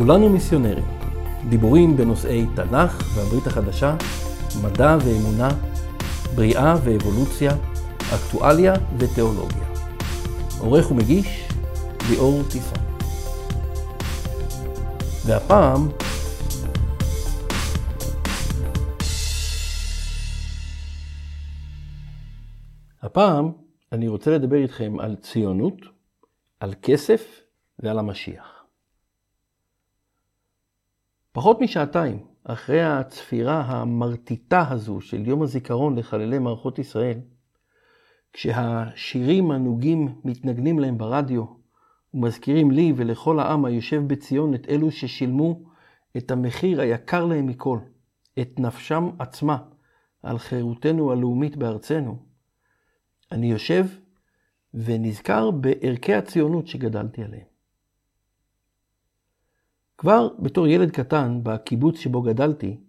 כולנו מיסיונרים. דיבורים בנושאי תנ"ך והברית החדשה, מדע ואמונה, בריאה ואבולוציה, אקטואליה ותיאולוגיה. עורך ומגיש, ליאור טיסון. והפעם, הפעם אני רוצה לדבר איתכם על ציונות, על כסף ועל המשיח. פחות משעתיים אחרי הצפירה המרטיטה הזו של יום הזיכרון לחללי מערכות ישראל, כשהשירים הנוגים מתנגנים להם ברדיו ומזכירים לי ולכל העם היושב בציון את אלו ששילמו את המחיר היקר להם מכל, את נפשם עצמה, על חירותנו הלאומית בארצנו, אני יושב ונזכר בערכי הציונות שגדלתי עליהם. כבר בתור ילד קטן, בקיבוץ שבו גדלתי,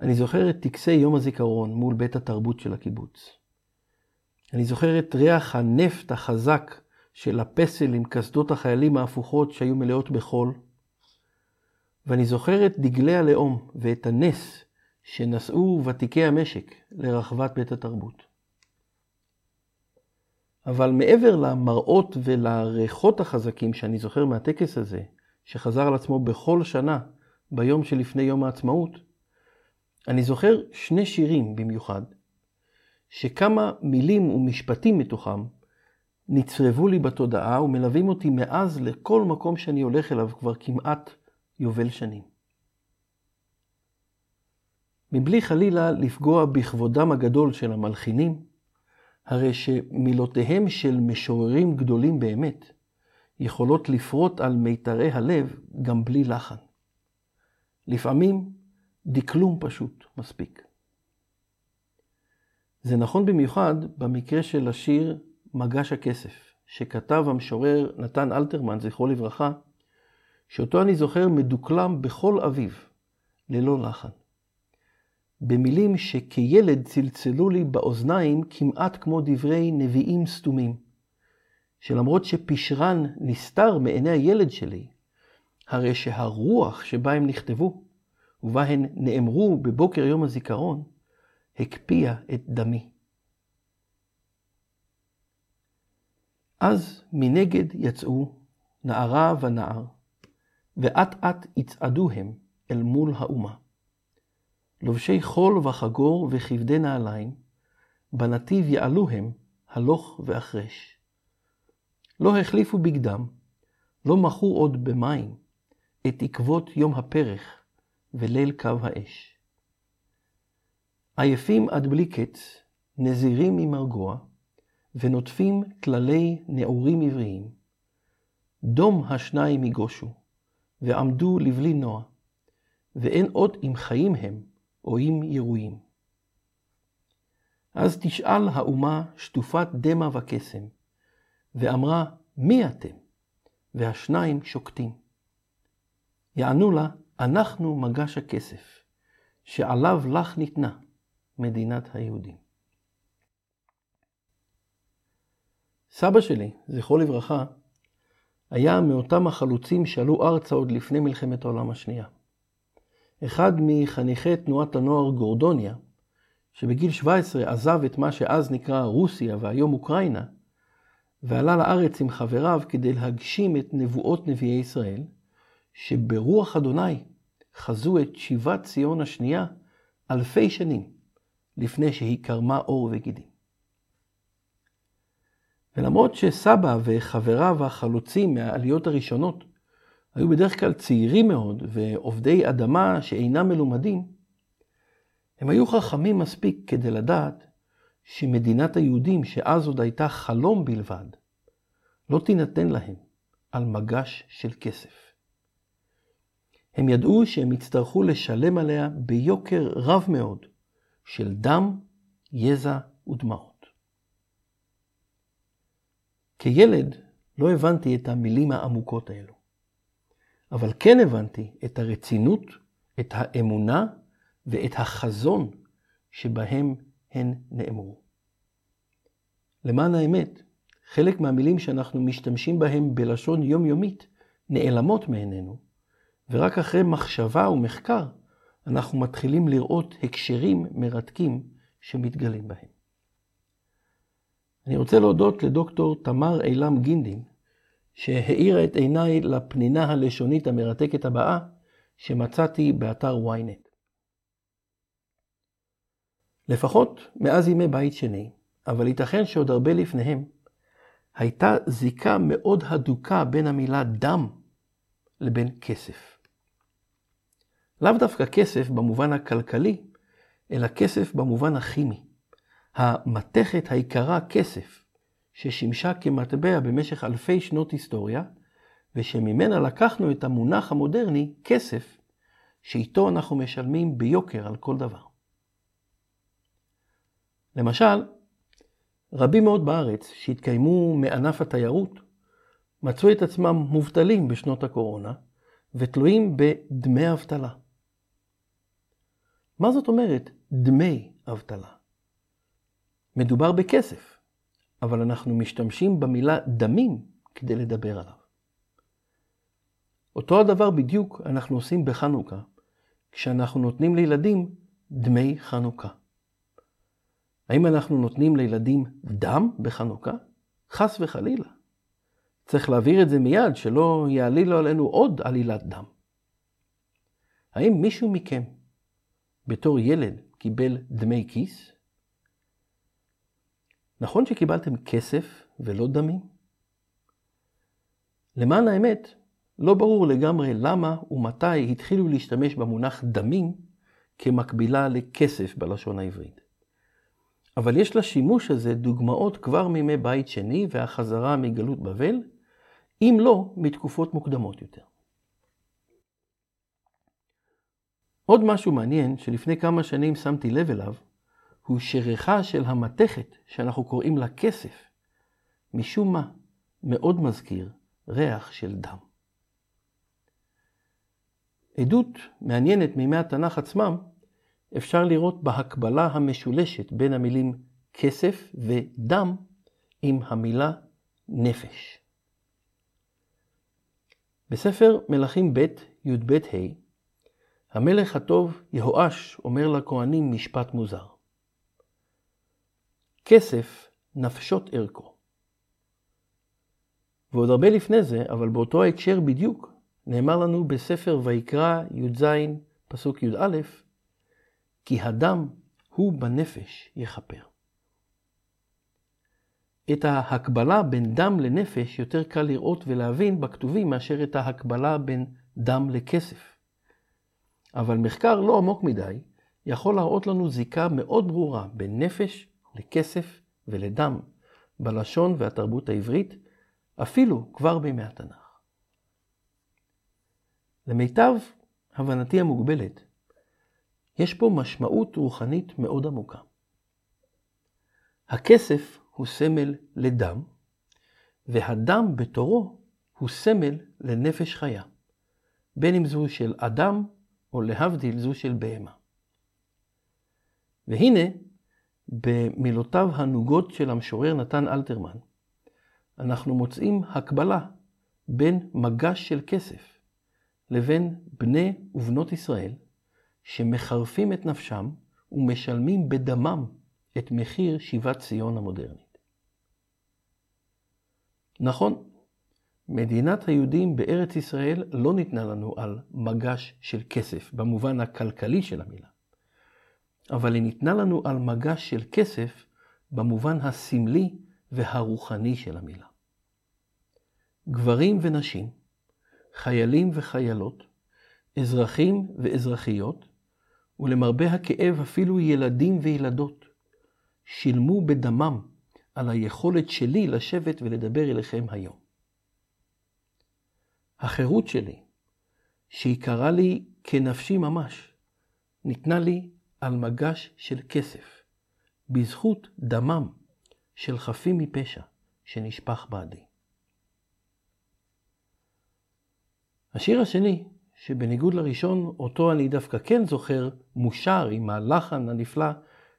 אני זוכר את טקסי יום הזיכרון מול בית התרבות של הקיבוץ. אני זוכר את ריח הנפט החזק של הפסל עם קסדות החיילים ההפוכות שהיו מלאות בחול, ואני זוכר את דגלי הלאום ואת הנס שנשאו ותיקי המשק לרחבת בית התרבות. אבל מעבר למראות ולריחות החזקים שאני זוכר מהטקס הזה, שחזר על עצמו בכל שנה ביום שלפני יום העצמאות, אני זוכר שני שירים במיוחד, שכמה מילים ומשפטים מתוכם נצרבו לי בתודעה ומלווים אותי מאז לכל מקום שאני הולך אליו כבר כמעט יובל שנים. מבלי חלילה לפגוע בכבודם הגדול של המלחינים, הרי שמילותיהם של משוררים גדולים באמת יכולות לפרוט על מיתרי הלב גם בלי לחן. לפעמים דקלום פשוט מספיק. זה נכון במיוחד במקרה של השיר מגש הכסף, שכתב המשורר נתן אלתרמן, זכרו לברכה, שאותו אני זוכר מדוקלם בכל אביב, ללא לחן. במילים שכילד צלצלו לי באוזניים כמעט כמו דברי נביאים סתומים, שלמרות שפשרן נסתר מעיני הילד שלי, הרי שהרוח שבה הם נכתבו, ובה הן נאמרו בבוקר יום הזיכרון, הקפיאה את דמי. אז מנגד יצאו נערה ונער, ואט אט יצעדו הם אל מול האומה. לובשי חול וחגור וכבדי נעליים, בנתיב יעלו הם הלוך ואחרש. לא החליפו בגדם, לא מחו עוד במים, את עקבות יום הפרך וליל קו האש. עייפים עד בלי קץ, נזירים ממרגוע, ונוטפים כללי נעורים עבריים. דום השניים יגושו, ועמדו לבלי נוע, ואין עוד אם חיים הם, או אם ירויים. אז תשאל האומה שטופת דמע וקסם, ואמרה, מי אתם? והשניים שוקטים. יענו לה, אנחנו מגש הכסף, שעליו לך ניתנה מדינת היהודים. סבא שלי, זכרו לברכה, היה מאותם החלוצים שעלו ארצה עוד לפני מלחמת העולם השנייה. אחד מחניכי תנועת הנוער גורדוניה, שבגיל 17 עזב את מה שאז נקרא רוסיה והיום אוקראינה, ועלה לארץ עם חבריו כדי להגשים את נבואות נביאי ישראל, שברוח אדוני חזו את שיבת ציון השנייה אלפי שנים לפני שהיא קרמה עור וגידים. ולמרות שסבא וחבריו החלוצים מהעליות הראשונות היו בדרך כלל צעירים מאוד ועובדי אדמה שאינם מלומדים, הם היו חכמים מספיק כדי לדעת שמדינת היהודים, שאז עוד הייתה חלום בלבד, לא תינתן להם על מגש של כסף. הם ידעו שהם יצטרכו לשלם עליה ביוקר רב מאוד של דם, יזע ודמעות. כילד לא הבנתי את המילים העמוקות האלו, אבל כן הבנתי את הרצינות, את האמונה ואת החזון שבהם הן נאמרו. למען האמת, חלק מהמילים שאנחנו משתמשים בהם בלשון יומיומית נעלמות מעינינו, ורק אחרי מחשבה ומחקר אנחנו מתחילים לראות הקשרים מרתקים שמתגלים בהם. אני רוצה להודות לדוקטור תמר אילם גינדין, שהאירה את עיניי לפנינה הלשונית המרתקת הבאה שמצאתי באתר ynet. לפחות מאז ימי בית שני, אבל ייתכן שעוד הרבה לפניהם, הייתה זיקה מאוד הדוקה בין המילה דם לבין כסף. לאו דווקא כסף במובן הכלכלי, אלא כסף במובן הכימי. המתכת היקרה כסף, ששימשה כמטבע במשך אלפי שנות היסטוריה, ושממנה לקחנו את המונח המודרני, כסף, שאיתו אנחנו משלמים ביוקר על כל דבר. למשל, רבים מאוד בארץ שהתקיימו מענף התיירות, מצאו את עצמם מובטלים בשנות הקורונה ותלויים בדמי אבטלה. מה זאת אומרת דמי אבטלה? מדובר בכסף, אבל אנחנו משתמשים במילה דמים כדי לדבר עליו. אותו הדבר בדיוק אנחנו עושים בחנוכה, כשאנחנו נותנים לילדים דמי חנוכה. האם אנחנו נותנים לילדים דם בחנוכה? חס וחלילה. צריך להעביר את זה מיד, שלא יעלילו עלינו עוד עלילת דם. האם מישהו מכם, בתור ילד, קיבל דמי כיס? נכון שקיבלתם כסף ולא דמים? למען האמת, לא ברור לגמרי למה ומתי התחילו להשתמש במונח דמים כמקבילה לכסף בלשון העברית. אבל יש לשימוש הזה דוגמאות כבר מימי בית שני והחזרה מגלות בבל, אם לא מתקופות מוקדמות יותר. עוד משהו מעניין שלפני כמה שנים שמתי לב אליו, הוא שריחה של המתכת שאנחנו קוראים לה כסף, משום מה מאוד מזכיר ריח של דם. עדות מעניינת מימי התנ"ך עצמם אפשר לראות בהקבלה המשולשת בין המילים כסף ודם עם המילה נפש. בספר מלכים ב' י"ב-ה, המלך הטוב יהואש אומר לכהנים משפט מוזר. כסף נפשות ערכו. ועוד הרבה לפני זה, אבל באותו ההקשר בדיוק, נאמר לנו בספר ויקרא י"ז פסוק י"א, כי הדם הוא בנפש יכפר. את ההקבלה בין דם לנפש יותר קל לראות ולהבין בכתובים מאשר את ההקבלה בין דם לכסף. אבל מחקר לא עמוק מדי יכול להראות לנו זיקה מאוד ברורה בין נפש לכסף ולדם בלשון והתרבות העברית, אפילו כבר בימי התנ"ך. למיטב הבנתי המוגבלת, יש פה משמעות רוחנית מאוד עמוקה. הכסף הוא סמל לדם, והדם בתורו הוא סמל לנפש חיה, בין אם זו של אדם או להבדיל זו של בהמה. והנה, במילותיו הנוגות של המשורר נתן אלתרמן, אנחנו מוצאים הקבלה בין מגש של כסף לבין בני ובנות ישראל, שמחרפים את נפשם ומשלמים בדמם את מחיר שיבת ציון המודרנית. נכון, מדינת היהודים בארץ ישראל לא ניתנה לנו על מגש של כסף, במובן הכלכלי של המילה, אבל היא ניתנה לנו על מגש של כסף במובן הסמלי והרוחני של המילה. גברים ונשים, חיילים וחיילות, אזרחים ואזרחיות, ולמרבה הכאב אפילו ילדים וילדות שילמו בדמם על היכולת שלי לשבת ולדבר אליכם היום. החירות שלי, שהיא קרה לי כנפשי ממש, ניתנה לי על מגש של כסף, בזכות דמם של חפים מפשע שנשפך בעדי. השיר השני שבניגוד לראשון, אותו אני דווקא כן זוכר מושר עם הלחן הנפלא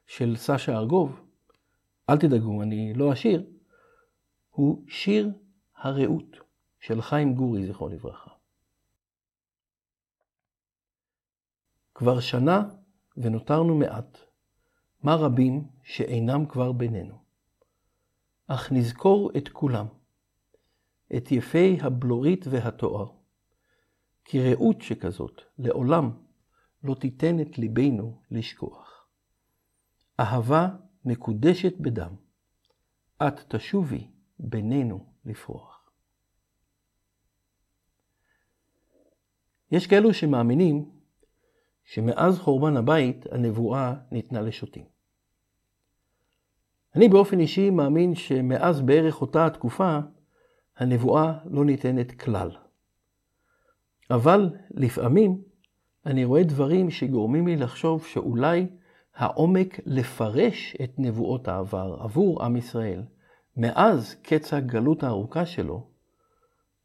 של סשה ארגוב, אל תדאגו, אני לא אשיר, הוא שיר הרעות של חיים גורי, זכרו לברכה. כבר שנה ונותרנו מעט, מה רבים שאינם כבר בינינו. אך נזכור את כולם, את יפי הבלורית והתואר, כי רעות שכזאת לעולם לא תיתן את ליבנו לשכוח. אהבה מקודשת בדם, את תשובי בינינו לפרוח. יש כאלו שמאמינים שמאז חורבן הבית הנבואה ניתנה לשוטים. אני באופן אישי מאמין שמאז בערך אותה התקופה הנבואה לא ניתנת כלל. אבל לפעמים אני רואה דברים שגורמים לי לחשוב שאולי העומק לפרש את נבואות העבר עבור עם ישראל, מאז קץ הגלות הארוכה שלו,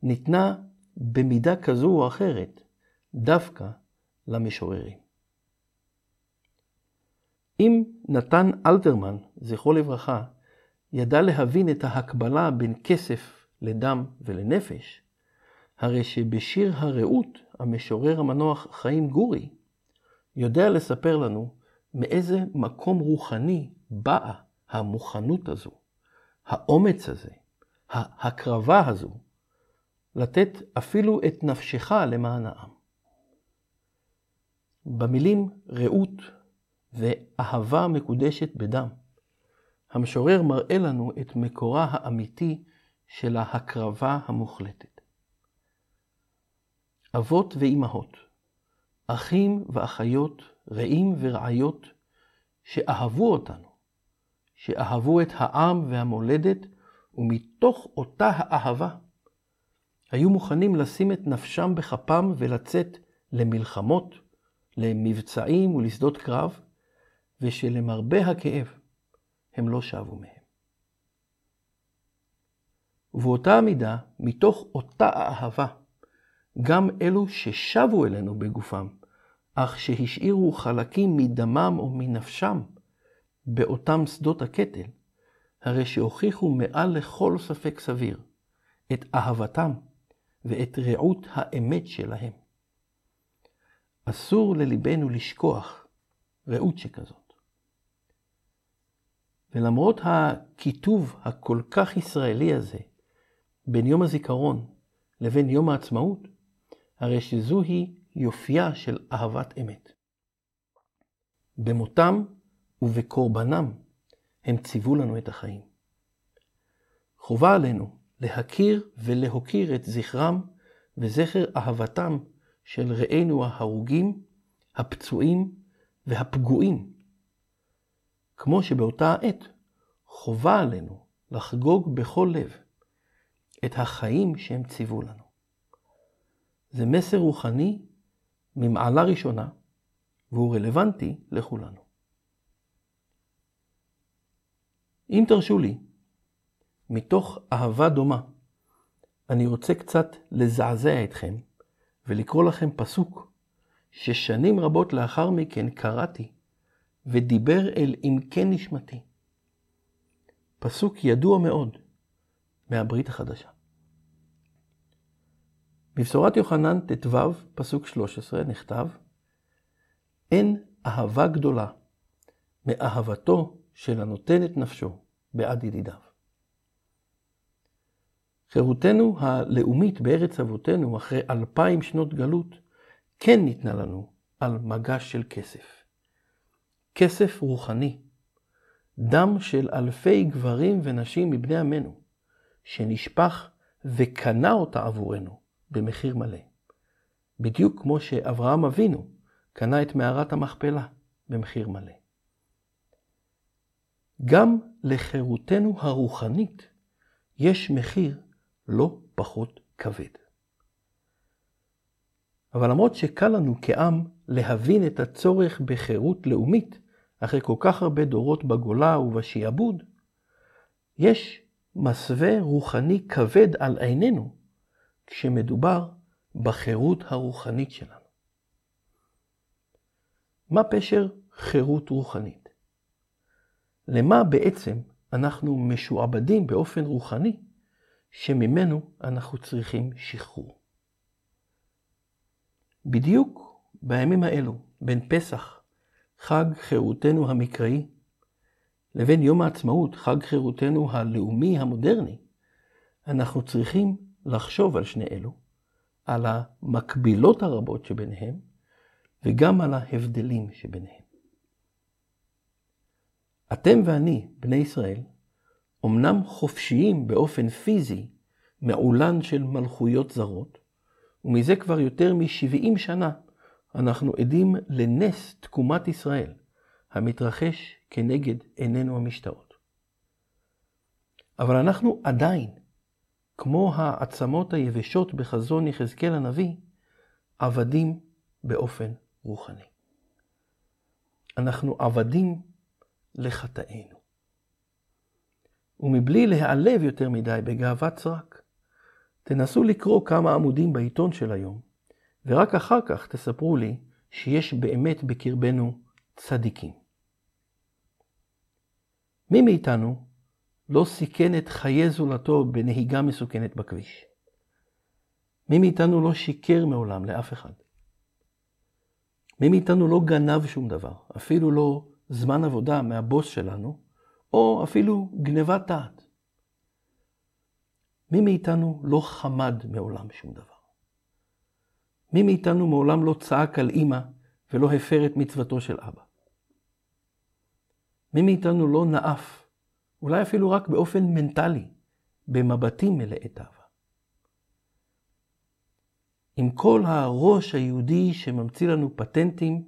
ניתנה במידה כזו או אחרת דווקא למשוררים. אם נתן אלתרמן, זכרו לברכה, ידע להבין את ההקבלה בין כסף לדם ולנפש, הרי שבשיר הרעות המשורר המנוח חיים גורי יודע לספר לנו מאיזה מקום רוחני באה המוכנות הזו, האומץ הזה, ההקרבה הזו, לתת אפילו את נפשך למען העם. במילים רעות ואהבה מקודשת בדם, המשורר מראה לנו את מקורה האמיתי של ההקרבה המוחלטת. אבות ואימהות, אחים ואחיות, רעים ורעיות, שאהבו אותנו, שאהבו את העם והמולדת, ומתוך אותה האהבה, היו מוכנים לשים את נפשם בכפם ולצאת למלחמות, למבצעים ולשדות קרב, ושלמרבה הכאב הם לא שבו מהם. ובאותה המידה, מתוך אותה אהבה, גם אלו ששבו אלינו בגופם, אך שהשאירו חלקים מדמם או מנפשם באותם שדות הקטל, הרי שהוכיחו מעל לכל ספק סביר את אהבתם ואת רעות האמת שלהם. אסור לליבנו לשכוח רעות שכזאת. ולמרות הכיתוב הכל כך ישראלי הזה בין יום הזיכרון לבין יום העצמאות, הרי שזוהי יופייה של אהבת אמת. במותם ובקורבנם הם ציוו לנו את החיים. חובה עלינו להכיר ולהוקיר את זכרם וזכר אהבתם של רעינו ההרוגים, הפצועים והפגועים. כמו שבאותה העת חובה עלינו לחגוג בכל לב את החיים שהם ציוו לנו. זה מסר רוחני ממעלה ראשונה, והוא רלוונטי לכולנו. אם תרשו לי, מתוך אהבה דומה, אני רוצה קצת לזעזע אתכם ולקרוא לכם פסוק ששנים רבות לאחר מכן קראתי ודיבר אל עמקי נשמתי. פסוק ידוע מאוד מהברית החדשה. בבשורת יוחנן ט"ו, פסוק 13, נכתב, אין אהבה גדולה מאהבתו של הנותן את נפשו בעד ידידיו. חירותנו הלאומית בארץ אבותינו אחרי אלפיים שנות גלות כן ניתנה לנו על מגש של כסף. כסף רוחני, דם של אלפי גברים ונשים מבני עמנו, שנשפך וקנה אותה עבורנו במחיר מלא. בדיוק כמו שאברהם אבינו קנה את מערת המכפלה במחיר מלא. גם לחירותנו הרוחנית יש מחיר לא פחות כבד. אבל למרות שקל לנו כעם להבין את הצורך בחירות לאומית אחרי כל כך הרבה דורות בגולה ובשיעבוד, יש מסווה רוחני כבד על עינינו כשמדובר בחירות הרוחנית שלנו. מה פשר חירות רוחנית? למה בעצם אנחנו משועבדים באופן רוחני שממנו אנחנו צריכים שחרור? בדיוק בימים האלו, בין פסח, חג חירותנו המקראי, לבין יום העצמאות, חג חירותנו הלאומי המודרני, אנחנו צריכים לחשוב על שני אלו, על המקבילות הרבות שביניהם, וגם על ההבדלים שביניהם. אתם ואני, בני ישראל, אמנם חופשיים באופן פיזי מעולן של מלכויות זרות, ומזה כבר יותר מ-70 שנה אנחנו עדים לנס תקומת ישראל, המתרחש כנגד עינינו המשתאות. אבל אנחנו עדיין, כמו העצמות היבשות בחזון יחזקאל הנביא, עבדים באופן רוחני. אנחנו עבדים לחטאינו. ומבלי להיעלב יותר מדי בגאוות סרק, תנסו לקרוא כמה עמודים בעיתון של היום, ורק אחר כך תספרו לי שיש באמת בקרבנו צדיקים. מי מאיתנו לא סיכן את חיי זולתו בנהיגה מסוכנת בכביש? מי מאיתנו לא שיקר מעולם לאף אחד? מי מאיתנו לא גנב שום דבר, אפילו לא זמן עבודה מהבוס שלנו, או אפילו גנבת דעת? מי מאיתנו לא חמד מעולם שום דבר? מי מאיתנו מעולם לא צעק על אימא ולא הפר את מצוותו של אבא? מי מאיתנו לא נאף, אולי אפילו רק באופן מנטלי, במבטים מלאי תאווה? עם כל הראש היהודי שממציא לנו פטנטים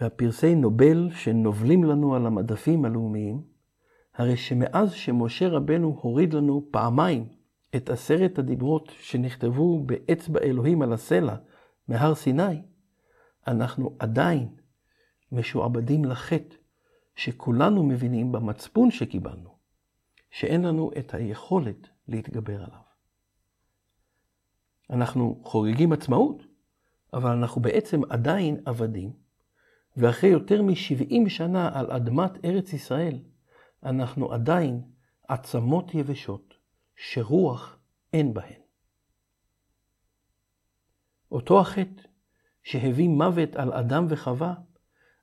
והפרסי נובל שנובלים לנו על המדפים הלאומיים, הרי שמאז שמשה רבנו הוריד לנו פעמיים את עשרת הדיברות שנכתבו באצבע אלוהים על הסלע מהר סיני, אנחנו עדיין משועבדים לחטא שכולנו מבינים במצפון שקיבלנו, שאין לנו את היכולת להתגבר עליו. אנחנו חוגגים עצמאות, אבל אנחנו בעצם עדיין עבדים, ואחרי יותר מ-70 שנה על אדמת ארץ ישראל, אנחנו עדיין עצמות יבשות שרוח אין בהן. אותו החטא שהביא מוות על אדם וחווה,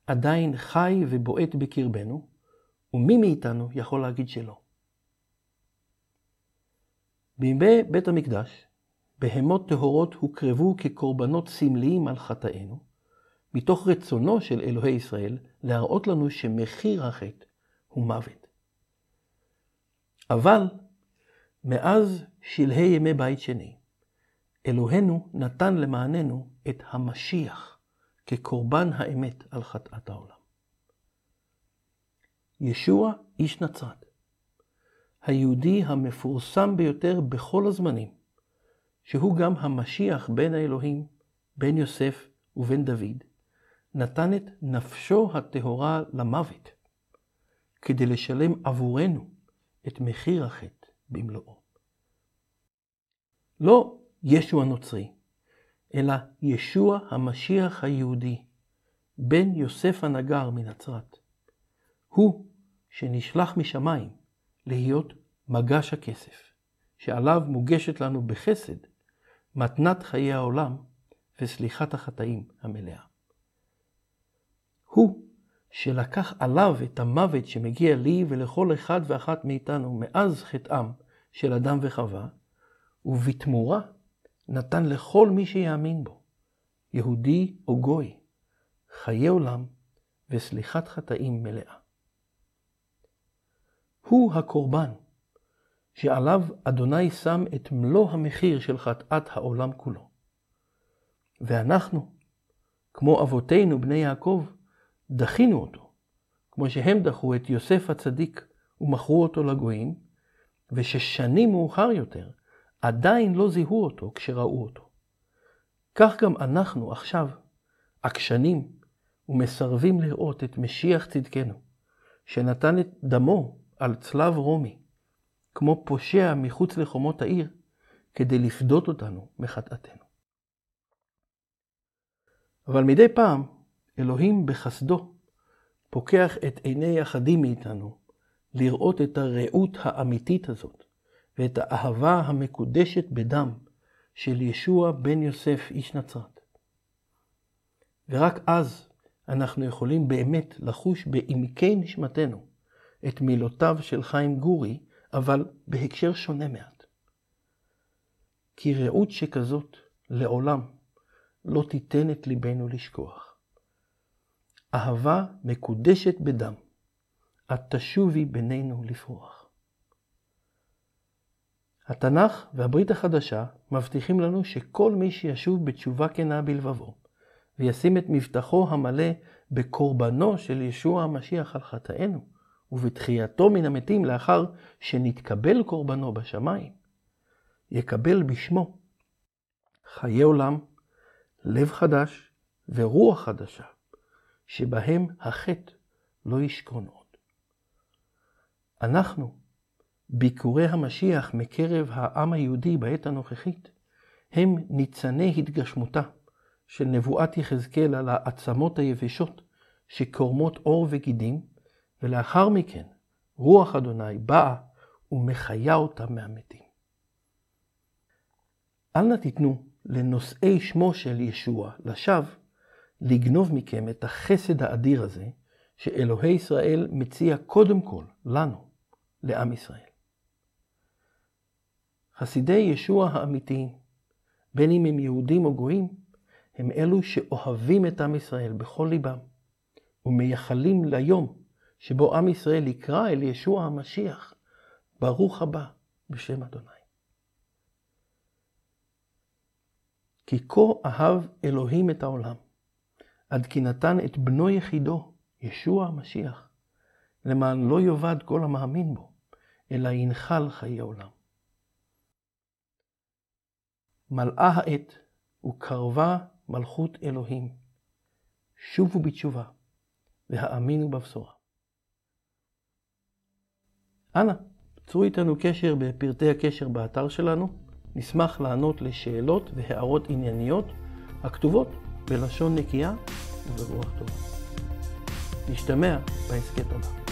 עדיין חי ובועט בקרבנו, ומי מאיתנו יכול להגיד שלא? בימי בית המקדש, בהמות טהורות הוקרבו כקורבנות סמליים על חטאינו, מתוך רצונו של אלוהי ישראל להראות לנו שמחיר החטא הוא מוות. אבל מאז שלהי ימי בית שני, אלוהינו נתן למעננו את המשיח כקורבן האמת על חטאת העולם. ישוע איש נצרת, היהודי המפורסם ביותר בכל הזמנים, שהוא גם המשיח בין האלוהים, בין יוסף ובין דוד, נתן את נפשו הטהורה למוות, כדי לשלם עבורנו את מחיר החטא במלואו. לא ישו הנוצרי, אלא ישוע המשיח היהודי, בן יוסף הנגר מנצרת. הוא שנשלח משמיים להיות מגש הכסף, שעליו מוגשת לנו בחסד מתנת חיי העולם וסליחת החטאים המלאה. הוא שלקח עליו את המוות שמגיע לי ולכל אחד ואחת מאיתנו מאז חטאם של אדם וחווה, ובתמורה נתן לכל מי שיאמין בו, יהודי או גוי, חיי עולם וסליחת חטאים מלאה. הוא הקורבן שעליו אדוני שם את מלוא המחיר של חטאת העולם כולו. ואנחנו, כמו אבותינו בני יעקב, דחינו אותו, כמו שהם דחו את יוסף הצדיק ומכרו אותו לגויים, וששנים מאוחר יותר עדיין לא זיהו אותו כשראו אותו. כך גם אנחנו עכשיו עקשנים ומסרבים לראות את משיח צדקנו, שנתן את דמו על צלב רומי, כמו פושע מחוץ לחומות העיר, כדי לפדות אותנו מחטאתנו. אבל מדי פעם, אלוהים בחסדו פוקח את עיני אחדים מאיתנו לראות את הרעות האמיתית הזאת, ואת האהבה המקודשת בדם של ישוע בן יוסף איש נצרת. ורק אז אנחנו יכולים באמת לחוש בעמקי נשמתנו את מילותיו של חיים גורי, אבל בהקשר שונה מעט. כי רעות שכזאת לעולם לא תיתן את ליבנו לשכוח. אהבה מקודשת בדם, את תשובי בינינו לפרוח. התנ"ך והברית החדשה מבטיחים לנו שכל מי שישוב בתשובה כנה בלבבו, וישים את מבטחו המלא בקורבנו של ישוע המשיח על חטאינו, ובתחייתו מן המתים לאחר שנתקבל קורבנו בשמיים, יקבל בשמו חיי עולם, לב חדש ורוח חדשה, שבהם החטא לא ישכון עוד. אנחנו, ביקורי המשיח מקרב העם היהודי בעת הנוכחית, הם ניצני התגשמותה של נבואת יחזקאל על העצמות היבשות שקורמות עור וגידים, ולאחר מכן רוח אדוני באה ומחיה אותה מהמתים. אל נא תיתנו לנושאי שמו של ישוע, לשווא, לגנוב מכם את החסד האדיר הזה, שאלוהי ישראל מציע קודם כל לנו, לעם ישראל. חסידי ישוע האמיתיים, בין אם הם יהודים או גויים, הם אלו שאוהבים את עם ישראל בכל ליבם, ומייחלים ליום שבו עם ישראל יקרא אל ישוע המשיח, ברוך הבא בשם אדוני. כי כה אהב אלוהים את העולם, עד כי נתן את בנו יחידו, ישוע המשיח, למען לא יאבד כל המאמין בו, אלא ינחל חיי עולם. מלאה העת וקרבה מלכות אלוהים. שובו בתשובה והאמינו בבשורה. אנא, צרו איתנו קשר בפרטי הקשר באתר שלנו. נשמח לענות לשאלות והערות ענייניות הכתובות בלשון נקייה וברוח טובה. נשתמע בהסכת הבא.